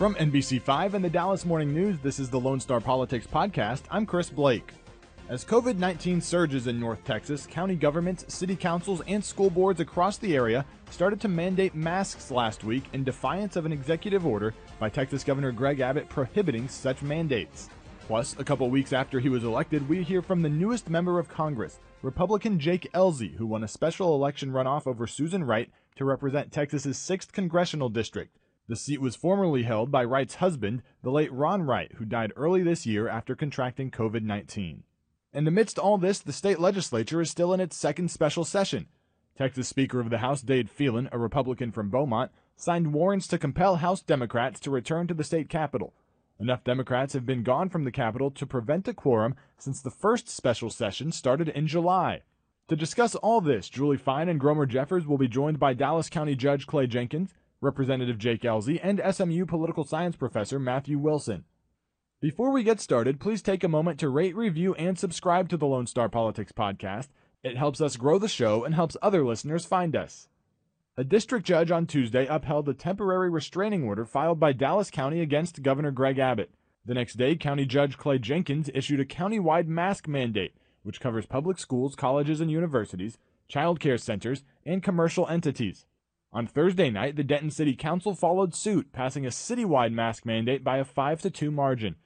From NBC5 and the Dallas Morning News, this is the Lone Star Politics Podcast. I'm Chris Blake. As COVID 19 surges in North Texas, county governments, city councils, and school boards across the area started to mandate masks last week in defiance of an executive order by Texas Governor Greg Abbott prohibiting such mandates. Plus, a couple weeks after he was elected, we hear from the newest member of Congress, Republican Jake Ellzey, who won a special election runoff over Susan Wright to represent Texas's 6th congressional district. The seat was formerly held by Wright's husband, the late Ron Wright, who died early this year after contracting COVID 19. And amidst all this, the state legislature is still in its second special session. Texas Speaker of the House Dade Phelan, a Republican from Beaumont, signed warrants to compel House Democrats to return to the state capitol. Enough Democrats have been gone from the Capitol to prevent a quorum since the first special session started in July. To discuss all this, Julie Fine and Gromer Jeffers will be joined by Dallas County Judge Clay Jenkins, Representative Jake Ellzey, and SMU political science professor Matthew Wilson. Before we get started, please take a moment to rate, review, and subscribe to the Lone Star Politics Podcast. It helps us grow the show and helps other listeners find us. A district judge on Tuesday upheld a temporary restraining order filed by Dallas County against Governor Greg Abbott. The next day, County Judge Clay Jenkins issued a county-wide mask mandate, which covers public schools, colleges and universities, child care centers, and commercial entities. On Thursday night, the Denton City Council followed suit, passing a citywide mask mandate by a 5 to 2 margin.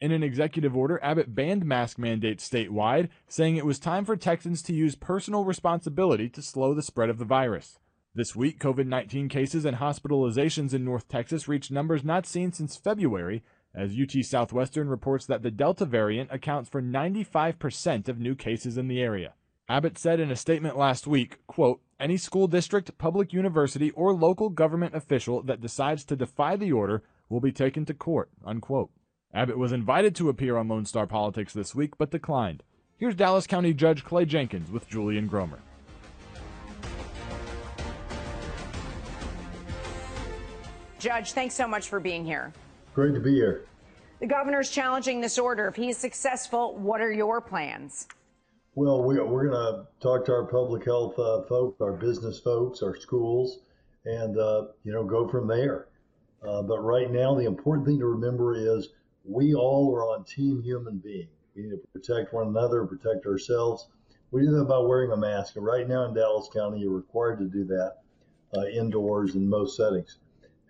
In an executive order, Abbott banned mask mandates statewide, saying it was time for Texans to use personal responsibility to slow the spread of the virus. This week, COVID 19 cases and hospitalizations in North Texas reached numbers not seen since February, as UT Southwestern reports that the Delta variant accounts for 95% of new cases in the area. Abbott said in a statement last week, quote, any school district, public university, or local government official that decides to defy the order will be taken to court, unquote. Abbott was invited to appear on Lone Star Politics this week, but declined. Here's Dallas County Judge Clay Jenkins with Julie and Gromer. Judge, thanks so much for being here. Great to be here. The governor's challenging this order. If he's successful, what are your plans? Well, we, we're going to talk to our public health uh, folks, our business folks, our schools, and uh, you know go from there. Uh, but right now, the important thing to remember is we all are on team human being. We need to protect one another, protect ourselves. We do that by wearing a mask. And right now in Dallas County, you're required to do that uh, indoors in most settings.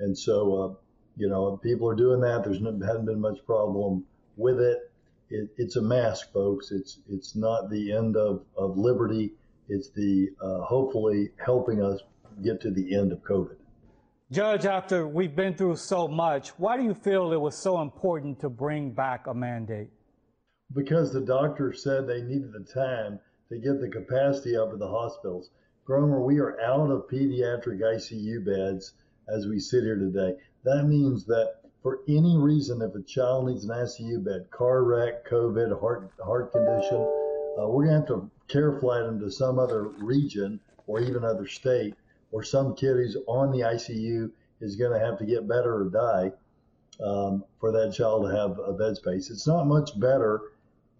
And so, uh, you know, people are doing that. There's no, hadn't been much problem with it. It. It's a mask, folks. It's it's not the end of, of liberty. It's the uh, hopefully helping us get to the end of COVID. Judge, after we've been through so much, why do you feel it was so important to bring back a mandate? Because the doctor said they needed the time to get the capacity up at the hospitals. Gromer, we are out of pediatric ICU beds as we sit here today. That means that for any reason, if a child needs an ICU bed, car wreck, COVID, heart heart condition, uh, we're going to have to care flight them to some other region or even other state, or some kid who's on the ICU is going to have to get better or die um, for that child to have a bed space. It's not much better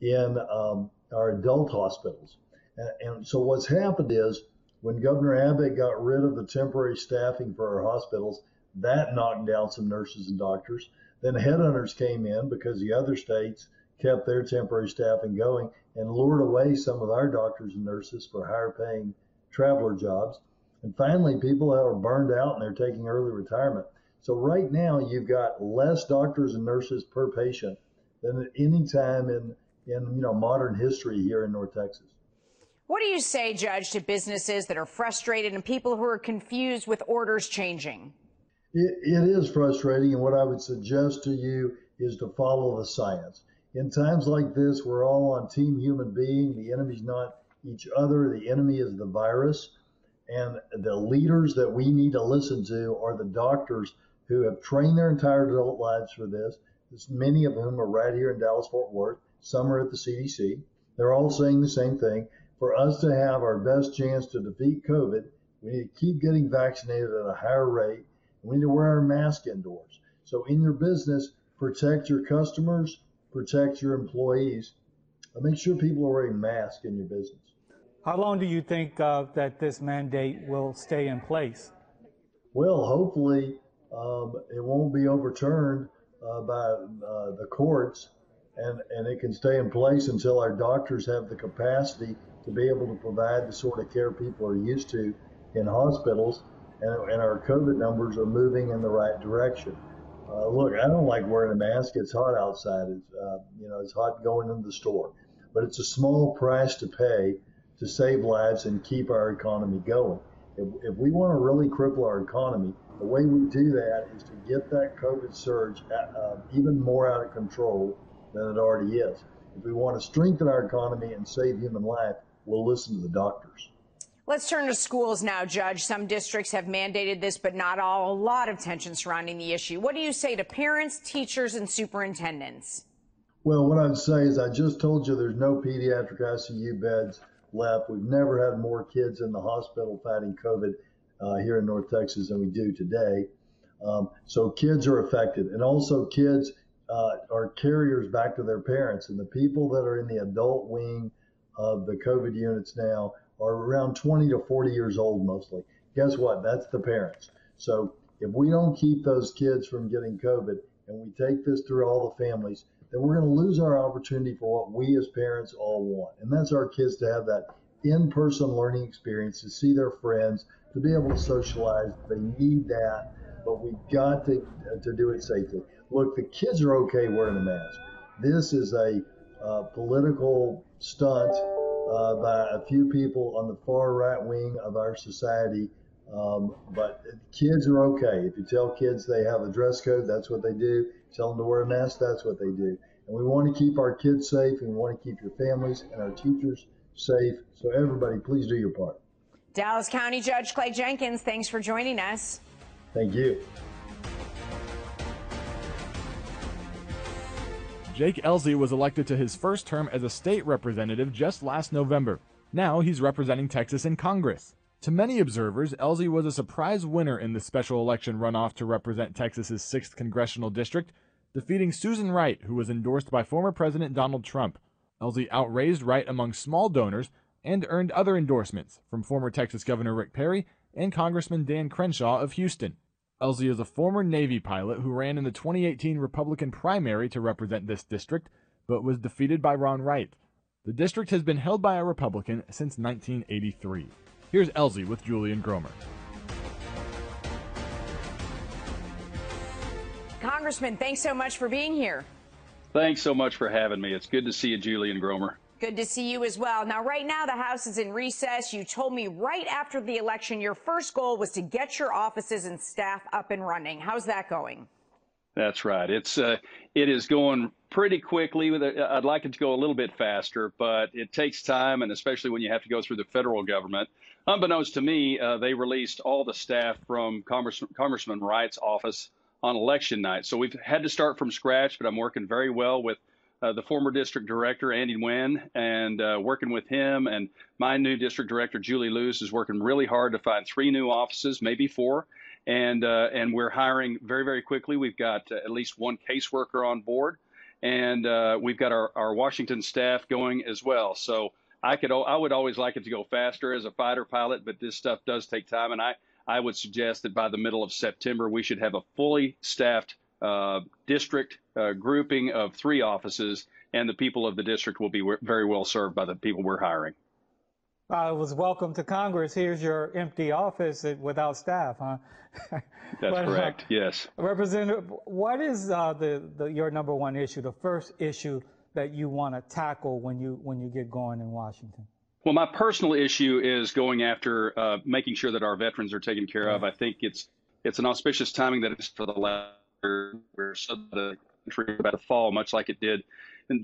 in um, our adult hospitals. And, and so what's happened is when Governor Abbott got rid of the temporary staffing for our hospitals, that knocked down some nurses and doctors. Then headhunters came in because the other states kept their temporary staffing going and lured away some of our doctors and nurses for higher paying traveler jobs. And finally, people are burned out and they're taking early retirement. So right now, you've got less doctors and nurses per patient than at any time in in you know modern history here in North Texas. What do you say, Judge, to businesses that are frustrated and people who are confused with orders changing? It, it is frustrating, and what I would suggest to you is to follow the science. In times like this, we're all on team human being. The enemy's not each other, the enemy is the virus. And the leaders that we need to listen to are the doctors who have trained their entire adult lives for this. Many of whom are right here in Dallas Fort Worth. Some are at the CDC. They're all saying the same thing for us to have our best chance to defeat COVID, we need to keep getting vaccinated at a higher rate. We need to wear our mask indoors. So, in your business, protect your customers, protect your employees, and make sure people are wearing masks in your business. How long do you think uh, that this mandate will stay in place? Well, hopefully, um, it won't be overturned uh, by uh, the courts, and, and it can stay in place until our doctors have the capacity to be able to provide the sort of care people are used to in hospitals, and, and our COVID numbers are moving in the right direction. Uh, look, I don't like wearing a mask. It's hot outside. It's, uh, you know, it's hot going into the store, but it's a small price to pay to save lives and keep our economy going. If, if we want to really cripple our economy, the way we do that is to get that COVID surge at, uh, even more out of control than it already is. If we want to strengthen our economy and save human life, we'll listen to the doctors. Let's turn to schools now, Judge. Some districts have mandated this, but not all. A lot of tension surrounding the issue. What do you say to parents, teachers, and superintendents? Well, what I'd say is I just told you there's no pediatric ICU beds left. We've never had more kids in the hospital fighting COVID uh, here in North Texas than we do today. Um, so kids are affected, and also kids uh, are carriers back to their parents. And the people that are in the adult wing of the COVID units now are around 20 to 40 years old mostly. Guess what? That's the parents. So if we don't keep those kids from getting COVID and we take this through all the families, then we're going to lose our opportunity for what we as parents all want. And that's our kids to have that in person learning experience, to see their friends, to be able to socialize. They need that, but we've got to, to do it safely. Look, the kids are okay wearing a mask. This is a uh, political stunt uh, by a few people on the far right wing of our society. Um, but kids are okay. If you tell kids they have a dress code, that's what they do. Tell them to wear a mask, that's what they do. And we want to keep our kids safe, and we want to keep your families and our teachers safe. So everybody, please do your part. Dallas County Judge Clay Jenkins, thanks for joining us. Thank you. Jake Ellzey was elected to his first term as a state representative just last November. Now he's representing Texas in Congress. To many observers, Ellzey was a surprise winner in the special election runoff to represent Texas's 6th congressional district, defeating Susan Wright, who was endorsed by former President Donald Trump. Ellzey outraised Wright among small donors and earned other endorsements from former Texas Governor Rick Perry and Congressman Dan Crenshaw of Houston. Ellzey is a former Navy pilot who ran in the 2018 Republican primary to represent this district, but was defeated by Ron Wright. The district has been held by a Republican since 1983. Here's Ellzey with Julie and Gromer. Congressman, thanks so much for being here. Thanks so much for having me. It's good to see you, Julie and Gromer. Good to see you as well. Now, right now, the House is in recess. You told me right after the election your first goal was to get your offices and staff up and running. How's that going? That's right. It's uh, it is going pretty quickly. I'd like it to go a little bit faster, but it takes time, and especially when you have to go through the federal government. Unbeknownst to me, uh, they released all the staff from Congress, Congressman Wright's office on election night. So we've had to start from scratch, but I'm working very well with uh, the former district director, Andy Nguyen, and uh, working with him. And my new district director, Julie Lewis, is working really hard to find three new offices, maybe four. And, uh, and we're hiring very, very quickly. We've got at least one caseworker on board, and uh, we've got our, our Washington staff going as well. So I could I would always like it to go faster as a fighter pilot, but this stuff does take time, and I I would suggest that by the middle of September we should have a fully staffed uh, district uh, grouping of three offices, and the people of the district will be very well served by the people we're hiring. Uh, was welcome to Congress. Here's your empty office without staff, huh? That's but, uh, correct. yes. Representative, what is uh, the, the your number one issue? The first issue that you want to tackle when you when you get going in Washington? Well, my personal issue is going after uh, making sure that our veterans are taken care of. I think it's it's an auspicious timing that it's for the last we're the country about to fall, much like it did,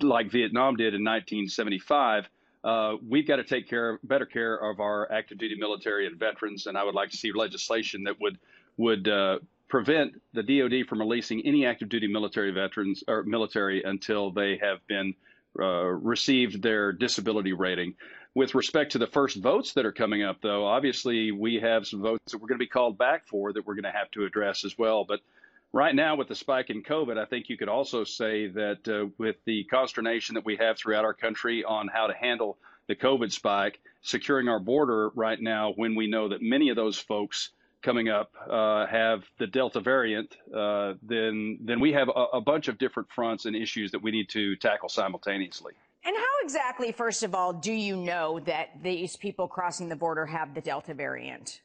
like Vietnam did in 1975. Uh, we've got to take care, better care of our active duty military and veterans, and I would like to see legislation that would would uh, prevent the DoD from releasing any active duty military veterans or military until they have been uh, received their disability rating. With respect to the first votes that are coming up, though, obviously we have some votes that we're going to be called back for that we're going to have to address as well. But Right now, with the spike in COVID, I think you could also say that uh, with the consternation that we have throughout our country on how to handle the COVID spike, securing our border right now, when we know that many of those folks coming up uh, have the Delta variant, uh, then then we have a, a, bunch of different fronts and issues that we need to tackle simultaneously. And how exactly, first of all, do you know that these people crossing the border have the Delta variant?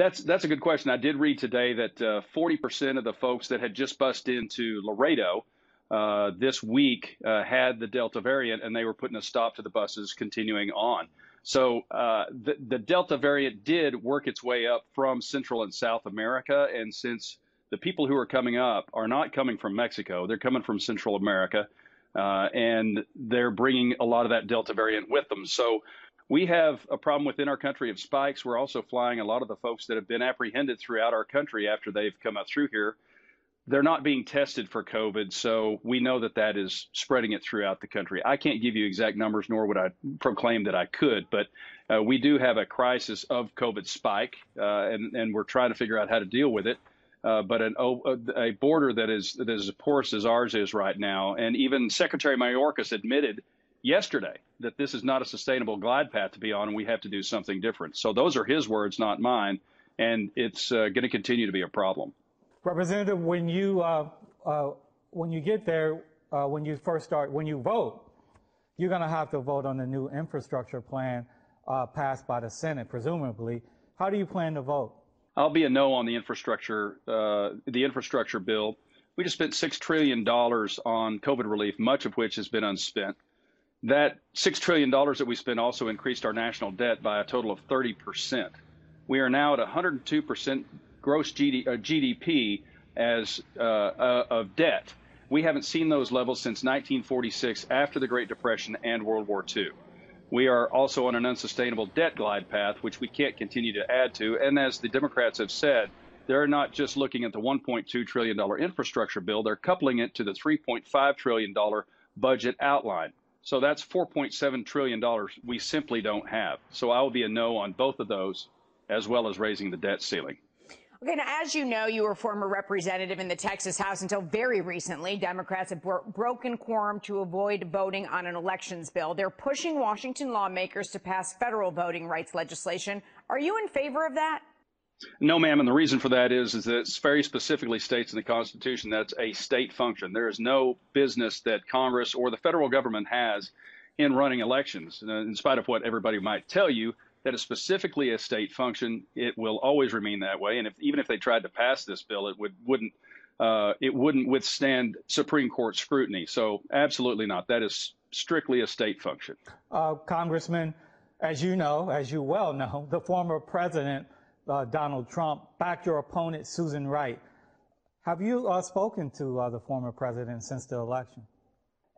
That's that's a good question. I did read today that uh, 40% of the folks that had just bust into Laredo uh, this week uh, had the Delta variant, and they were putting a stop to the buses continuing on. So uh, the, the Delta variant did work its way up from Central and South America, and since the people who are coming up are not coming from Mexico, they're coming from Central America, uh, and they're bringing a lot of that Delta variant with them. So we have a problem within our country of spikes. We're also flying a lot of the folks that have been apprehended throughout our country after they've come up through here. They're not being tested for COVID, so we know that that is spreading it throughout the country. I can't give you exact numbers, nor would I proclaim that I could, but uh, we do have a crisis of COVID spike, uh, and, and we're trying to figure out how to deal with it. Uh, but an, a border that is that is as porous as ours is right now, and even Secretary Mayorkas admitted yesterday that this is not a sustainable glide path to be on, and we have to do something different. So those are his words, not mine, and it's uh, going to continue to be a problem. Representative, when you uh, uh, when you get there, uh, when you first start, when you vote, you're going to have to vote on the new infrastructure plan uh, passed by the Senate, presumably. How do you plan to vote? I'll be a no on the infrastructure uh, the infrastructure bill. We just spent six trillion dollars on COVID relief, much of which has been unspent. That $6 trillion that we spent also increased our national debt by a total of 30%. We are now at 102% gross GDP uh, as uh, uh, of debt. We haven't seen those levels since 1946 after the Great Depression and World War II. We are also on an unsustainable debt glide path, which we can't continue to add to. And as the Democrats have said, they're not just looking at the $1.2 trillion infrastructure bill, they're coupling it to the $3.5 trillion budget outline. So that's $4.7 trillion we simply don't have. So I will be a no on both of those, as well as raising the debt ceiling. Okay, now, as you know, you were a former representative in the Texas House until very recently. Democrats have bro- broken quorum to avoid voting on an elections bill. They're pushing Washington lawmakers to pass federal voting rights legislation. Are you in favor of that? No, ma'am. And the reason for that is, is that it very specifically states in the Constitution that's a state function. There is no business that Congress or the federal government has in running elections. In spite of what everybody might tell you, that is specifically a state function. It will always remain that way. And if, even if they tried to pass this bill, it would wouldn't uh, it wouldn't withstand Supreme Court scrutiny. So absolutely not. That is strictly a state function. Uh, Congressman, as you know, as you well know, the former president uh, Donald Trump backed your opponent, Susan Wright. Have you uh, spoken to uh, the former president since the election?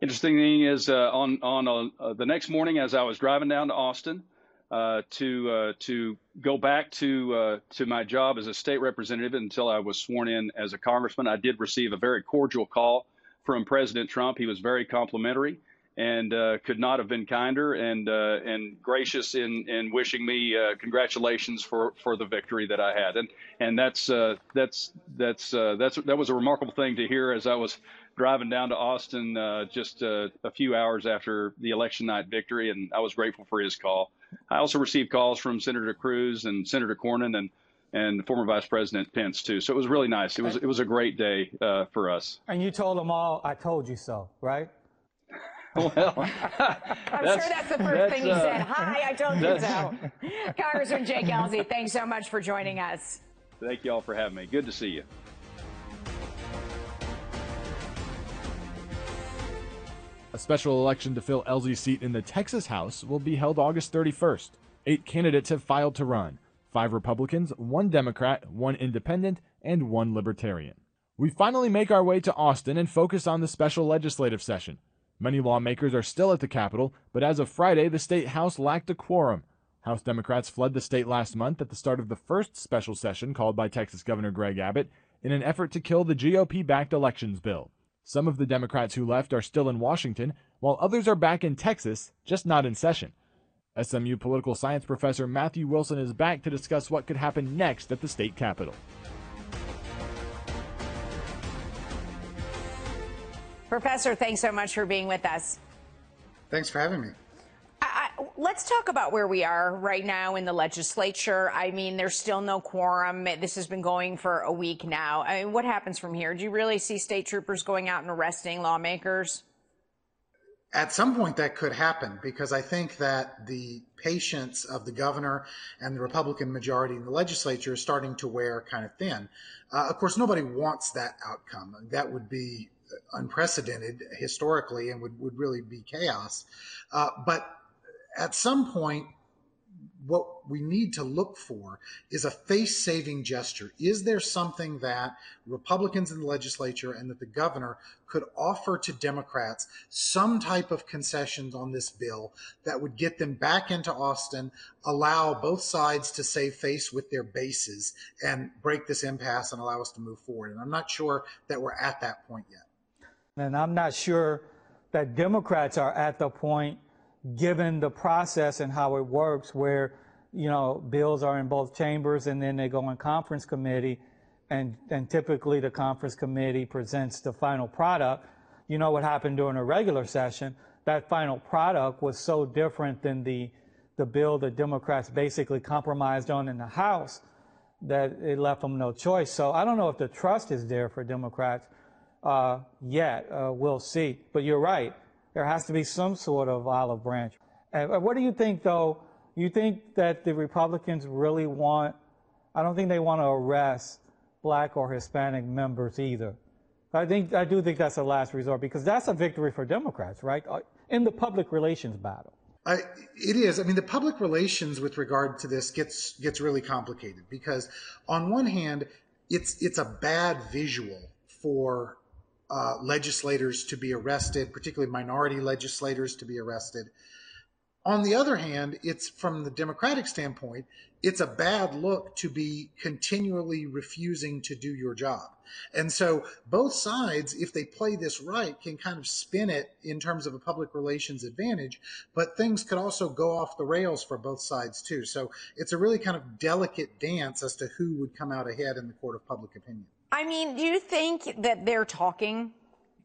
Interesting thing is, uh, on on uh, the next morning, as I was driving down to Austin to to go back to to my job as a state representative until I was sworn in as a congressman, I did receive a very cordial call from President Trump. He was very complimentary and uh, could not have been kinder and uh, and gracious in in wishing me uh, congratulations for for the victory that I had and and that's uh, that's that's uh, that's that was a remarkable thing to hear as I was driving down to Austin uh, just a few hours after the election night victory and I was grateful for his call. I also received calls from Senator Cruz and Senator Cornyn and and former Vice President Pence too. So it was really nice. It was it was a great day for us. And you told them all, "I told you so," right? well, I'm sure that's the first thing he uh, said. Hi, I told you so. Congressman Jake Ellzey, thanks so much for joining us. Thank you all for having me. Good to see you. A special election to fill Ellzey's seat in the Texas House will be held August 31st. Eight candidates have filed to run five Republicans, one Democrat, one Independent, and one Libertarian. We finally make our way to Austin and focus on the special legislative session. Many lawmakers are still at the Capitol, but as of Friday, the state House lacked a quorum. House Democrats fled the state last month at the start of the first special session called by Texas Governor Greg Abbott in an effort to kill the GOP backed elections bill. Some of the Democrats who left are still in Washington, while others are back in Texas, just not in session. SMU political science professor Matthew Wilson is back to discuss what could happen next at the state capitol. Professor, thanks so much for being with us. Thanks for having me. I, I, let's talk about where we are right now in the legislature. I mean, there's still no quorum. This has been going for a week now. I mean, what happens from here? Do you really see state troopers going out and arresting lawmakers? At some point, that could happen because I think that the patience of the governor and the Republican majority in the legislature is starting to wear kind of thin. Uh, of course, nobody wants that outcome. That would be unprecedented historically and would, would really be chaos. Uh, but at some point, what we need to look for is a face saving gesture. Is there something that Republicans in the legislature and that the governor could offer to Democrats some type of concessions on this bill that would get them back into Austin, allow both sides to save face with their bases, and break this impasse and allow us to move forward? And I'm not sure that we're at that point yet. And I'm not sure that Democrats are at the point given the process and how it works where, you know, bills are in both chambers and then they go in conference committee and, and typically the conference committee presents the final product. You know what happened during a regular session? That final product was so different than the, the bill that Democrats basically compromised on in the House that it left them no choice. So I don't know if the trust is there for Democrats uh, yet. Uh, we'll see. But you're right. There has to be some sort of olive branch. And uh, what do you think, though? You think that the Republicans really want, I don't think they want to arrest black or Hispanic members either. I think, I do think that's a last resort because that's a victory for Democrats, right? Uh, in the public relations battle. I, it is. I mean, the public relations with regard to this gets gets really complicated because, on one hand, it's it's a bad visual for uh, legislators to be arrested, particularly minority legislators to be arrested. On the other hand, it's from the Democratic standpoint, it's a bad look to be continually refusing to do your job. And so both sides, if they play this right, can kind of spin it in terms of a public relations advantage, but things could also go off the rails for both sides too. So it's a really kind of delicate dance as to who would come out ahead in the court of public opinion. I mean, do you think that they're talking?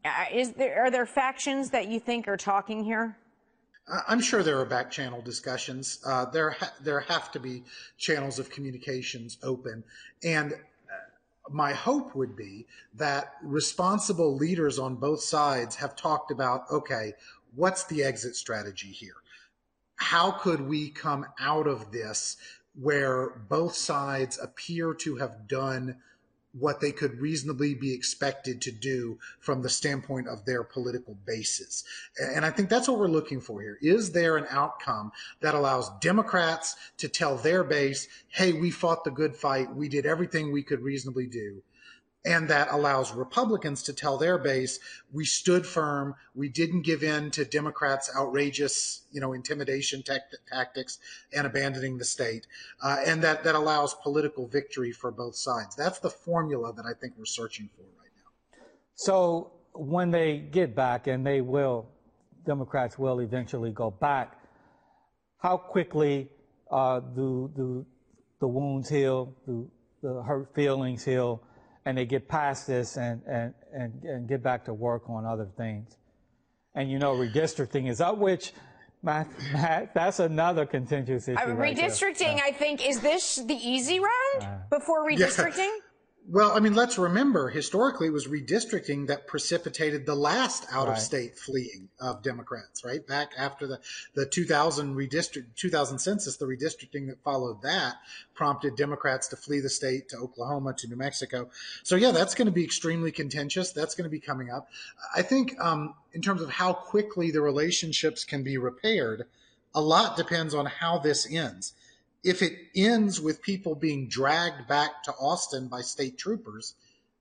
Uh, is there are there factions that you think are talking here? I'm sure there are back channel discussions. Uh, there ha- there have to be channels of communications open, and uh, my hope would be that responsible leaders on both sides have talked about okay, what's the exit strategy here? How could we come out of this where both sides appear to have done what they could reasonably be expected to do from the standpoint of their political bases. And I think that's what we're looking for here. Is there an outcome that allows Democrats to tell their base, hey, we fought the good fight, we did everything we could reasonably do, and that allows Republicans to tell their base, we stood firm, we didn't give in to Democrats' outrageous, you know, intimidation tactics and abandoning the state, uh, and that that allows political victory for both sides. That's the formula that I think we're searching for right now. So when they get back, and they will, Democrats will eventually go back. How quickly uh, do, do the wounds heal? Do the hurt feelings heal? And they get past this and, and, and, and get back to work on other things. And you know, redistricting is up, which Matt, Matt, that's another contentious issue. Uh, redistricting, right I think, is this the easy round uh, before redistricting? Yeah. Well, I mean, let's remember historically it was redistricting that precipitated the last out of state right. fleeing of Democrats, right? Back after the, the 2000 redistrict, 2000 census, the redistricting that followed that prompted Democrats to flee the state to Oklahoma, to New Mexico. So yeah, that's going to be extremely contentious. That's going to be coming up. I think, um, in terms of how quickly the relationships can be repaired, a lot depends on how this ends if it ends with people being dragged back to Austin by state troopers,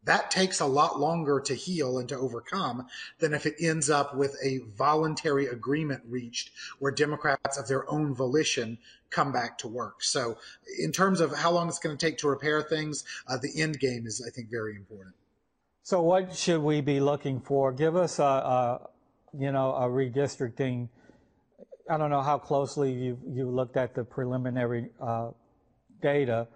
that takes a lot longer to heal and to overcome than if it ends up with a voluntary agreement reached where Democrats of their own volition come back to work. So, in terms of how long it's going to take to repair things, uh, the end game is, I think, very important. So, what should we be looking for? Give us a, a you know, a redistricting I don't know how closely you, you looked at the preliminary uh, data,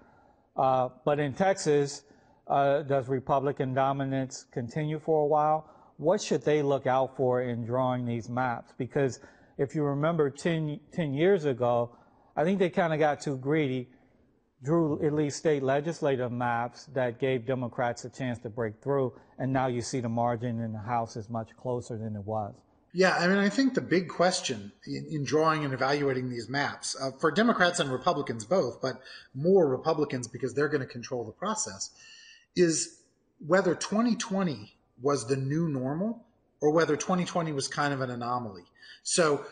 uh, but in Texas, uh, does Republican dominance continue for a while? What should they look out for in drawing these maps? Because if you remember 10, 10 years ago, I think they kind of got too greedy, drew at least state legislative maps that gave Democrats a chance to break through, and now you see the margin in the House is much closer than it was. Yeah, I mean, I think the big question in, in drawing and evaluating these maps uh, for Democrats and Republicans both, but more Republicans because they're going to control the process, is whether 2020 was the new normal or whether 2020 was kind of an anomaly. So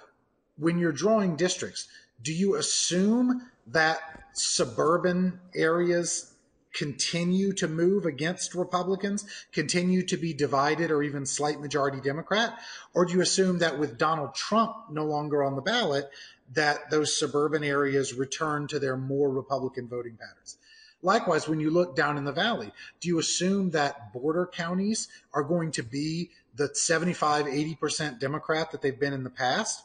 when you're drawing districts, do you assume that suburban areas continue to move against Republicans, continue to be divided or even slight majority Democrat? Or do you assume that with Donald Trump no longer on the ballot, that those suburban areas return to their more Republican voting patterns? Likewise, when you look down in the valley, do you assume that border counties are going to be the 75, 80% Democrat that they've been in the past?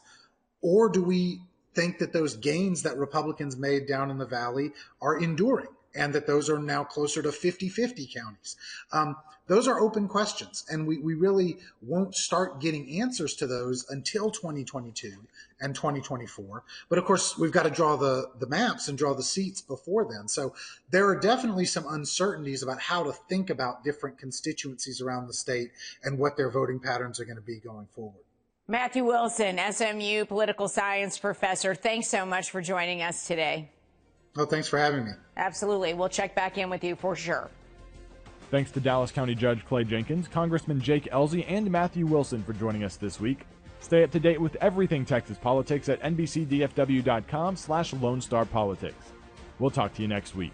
Or do we think that those gains that Republicans made down in the valley are enduring? And that those are now closer to 50 50 counties. Um, those are open questions, and we, we really won't start getting answers to those until 2022 and 2024. But of course, we've got to draw the, the maps and draw the seats before then. So there are definitely some uncertainties about how to think about different constituencies around the state and what their voting patterns are going to be going forward. Matthew Wilson, SMU political science professor, thanks so much for joining us today. Oh, thanks for having me. Absolutely. We'll check back in with you for sure. Thanks to Dallas County Judge Clay Jenkins, Congressman Jake Ellzey, and Matthew Wilson for joining us this week. Stay up to date with everything Texas politics at nbcdfw.com slash Lone Star Politics. We'll talk to you next week.